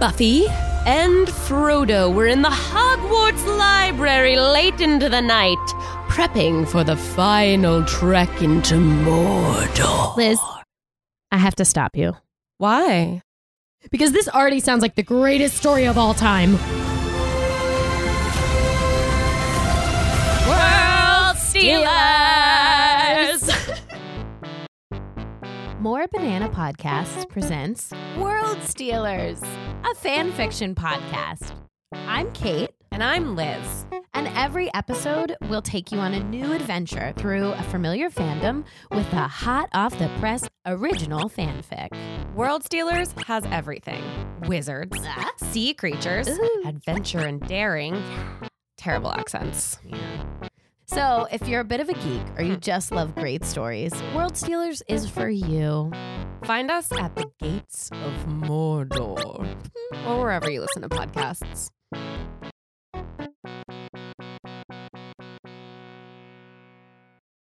Buffy and Frodo were in the Hogwarts library late into the night, prepping for the final trek into Mordor. Liz, I have to stop you Why? because this already sounds like the greatest story of all time. World Stealers! More Banana Podcasts presents World Stealers, a fan fiction podcast. I'm Cait, and I'm Liz. and every episode will take you on a new adventure through a familiar fandom with a hot off the press original fanfic. World Stealers has everything wizards, Ah. sea creatures, Ooh. adventure and daring, terrible accents. So, if you're a bit of a geek or you just love great stories, World Stealers is for you. Find us at the gates of Mordor or wherever you listen to podcasts.